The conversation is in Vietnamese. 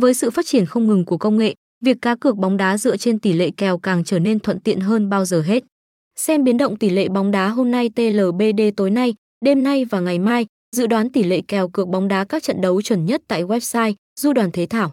Với sự phát triển không ngừng của công nghệ, việc cá cược bóng đá dựa trên tỷ lệ kèo càng trở nên thuận tiện hơn bao giờ hết. Xem biến động tỷ lệ bóng đá hôm nay TLBD tối nay, đêm nay và ngày mai, dự đoán tỷ lệ kèo cược bóng đá các trận đấu chuẩn nhất tại website Du đoàn Thế Thảo.